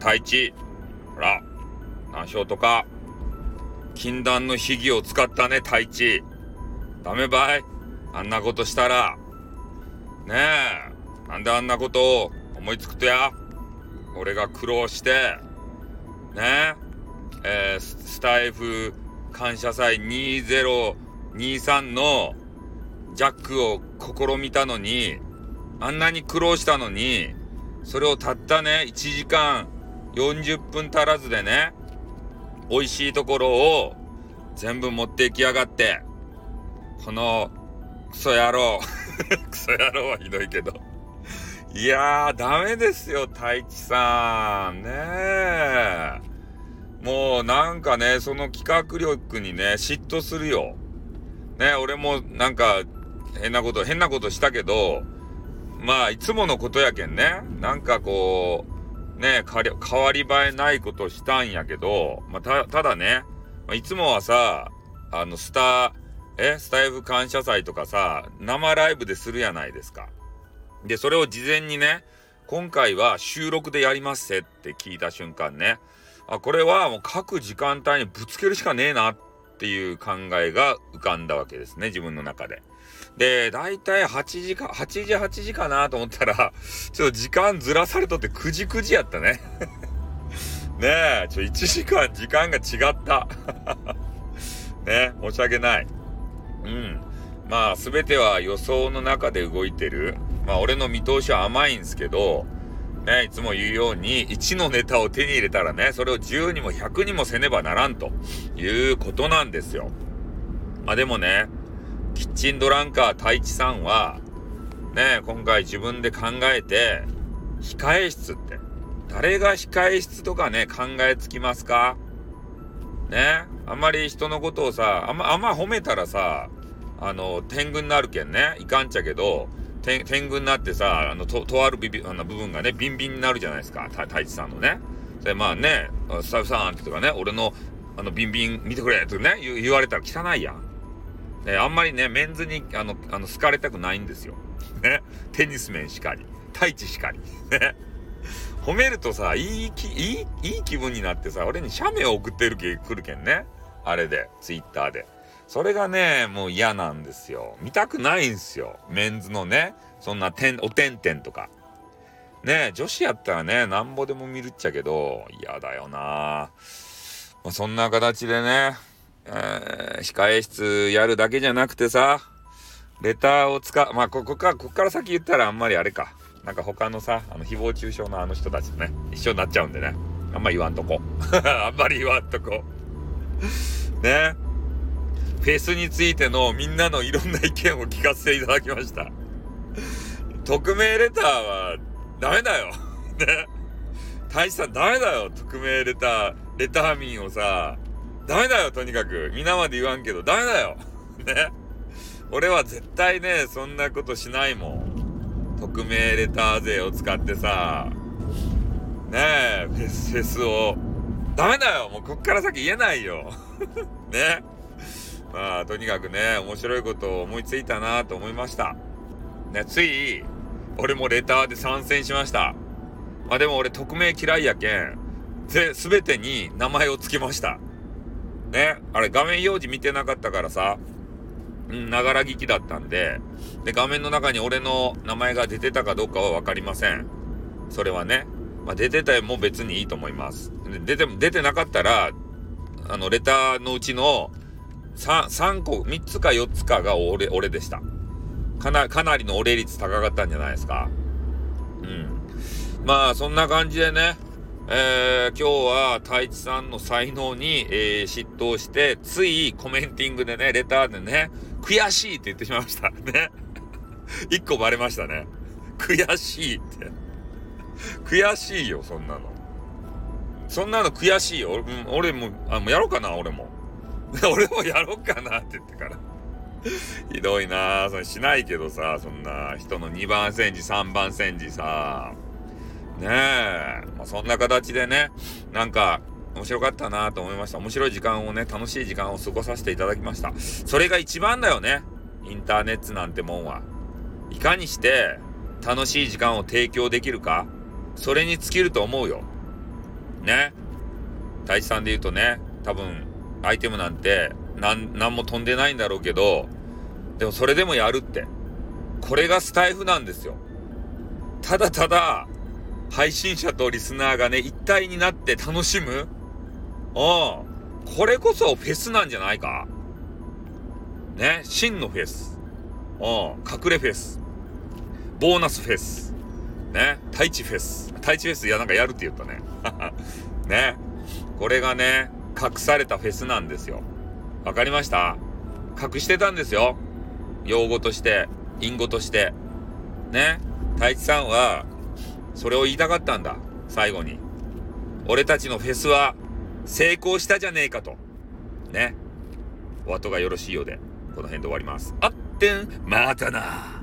太一。ほら、難所とか、禁断の秘技を使ったね、太一。ダメばいあんなことしたら。ねえ、なんであんなことを思いつくとや？俺が苦労して、ねえ、えー、スタイフ感謝祭2023のジャックを試みたのに、あんなに苦労したのに、それをたったね、1時間40分足らずでね、美味しいところを全部持っていきやがって、このクソ野郎 クソ野郎はひどいけどいやー、ダメですよ、太一さん。ねえ。もうなんかね、その企画力にね、嫉妬するよ。ね、俺もなんか変なこと、変なことしたけど、まあ、いつものことやけんね。なんかこう、ね、変わり映えないことしたんやけど、まあ、た、ただね、まあ、いつもはさ、あの、スター、え、スタイフ感謝祭とかさ、生ライブでするやないですか。で、それを事前にね、今回は収録でやりますせって聞いた瞬間ね、あ、これはもう各時間帯にぶつけるしかねえなっていう考えが浮かんだわけですね、自分の中で。で、だいたい8時か、8時8時かなと思ったら、ちょっと時間ずらされとって9時9時やったね。ねえ、ちょ、1時間時間が違った。ね申し訳ない。うん。まあ、すべては予想の中で動いてる。まあ、俺の見通しは甘いんですけど、ね、いつも言うように、1のネタを手に入れたらね、それを10にも100にもせねばならんということなんですよ。まあでもね、キッチンドランカー太一さんは、ね、今回自分で考えて、控え室って、誰が控え室とかね、考えつきますか？ね、あんまり人のことをさ、あんま、あんま褒めたらさ、あの、天狗になるけんね、いかんちゃけど、天天狗になってさ、あの、と、とあるビビあの部分がね、ビンビンになるじゃないですか、太一さんのね。で、まあね、スタッフさんってとかね、俺の、あの、ビンビン見てくれってね、言われたら汚いやん。えあんまりね、メンズに、あの、あの、好かれたくないんですよ。ね。テニス面しかり。太一しかり。ね。褒めるとさ、いい気、いい、いい気分になってさ、俺に写メを送ってるけ、来るけんね。あれで、ツイッターで。それがね、もう嫌なんですよ。見たくないんすよ。メンズのね、そんなてん、おてんてんとか。ね女子やったらね、なんぼでも見るっちゃけど、嫌だよなまあ、そんな形でね、控え室やるだけじゃなくてさ、レターを使う、まあ、ここか、ここから先言ったらあんまりあれか。なんか他のさ、あの、誹謗中傷のあの人たちとね、一緒になっちゃうんでね。あんま言わんとこ。あんまり言わんとこ。ね。フェスについてのみんなのいろんな意見を聞かせていただきました。匿名レターはダメだよ。ね。大使さんダメだよ。匿名レター、レター民をさ、ダメだよ、とにかく。皆まで言わんけど、ダメだよ。ね。俺は絶対ね、そんなことしないもん。匿名レター税を使ってさ、ねえ、フェス、フェスを。ダメだよもうこっから先言えないよ。ね。まあ、とにかくね、面白いことを思いついたなと思いました。ね、つい、俺もレターで参戦しました。まあでも俺匿名嫌いやけん、ぜ、すべてに名前を付けました。ね、あれ画面表示見てなかったからさ、うん、ながら聞きだったんで、で、画面の中に俺の名前が出てたかどうかはわかりません。それはね。まあ、出てたよも別にいいと思います。出て、出てなかったら、あの、レターのうちの3、3個、3つか4つかが俺、俺でした。かな、かなりの俺率高かったんじゃないですか。うん。まあ、そんな感じでね、えー、今日は太一さんの才能に、えー、嫉妬して、ついコメンティングでね、レターでね、悔しいって言ってしまいました。ね。一個バレましたね。悔しいって。悔しいよ、そんなの。そんなの悔しいよ。俺も、あ、もうやろうかな、俺も。俺もやろうかなって言ってから。ひどいなそれしないけどさ、そんな人の2番煎じ、3番煎じさ。ねえ。まあ、そんな形でね、なんか、面白かったなと思いました。面白い時間をね、楽しい時間を過ごさせていただきました。それが一番だよね。インターネットなんてもんは。いかにして楽しい時間を提供できるか、それに尽きると思うよ。ね。太一さんで言うとね、多分、アイテムなんて、なん、なんも飛んでないんだろうけど、でもそれでもやるって。これがスタイフなんですよ。ただただ、配信者とリスナーがね、一体になって楽しむ？うん。これこそフェスなんじゃないか？ね、真のフェス。うん。隠れフェス。ボーナスフェス。ね、太一フェス。太一フェス、いや、なんかやるって言ったね。ね。これがね、隠されたフェスなんですよ。わかりました？隠してたんですよ。用語として、隠語として。ね。太一さんは、それを言いたかったんだ。最後に。俺たちのフェスは成功したじゃねえかと。ね。お後がよろしいようで、この辺で終わります。あってん、またな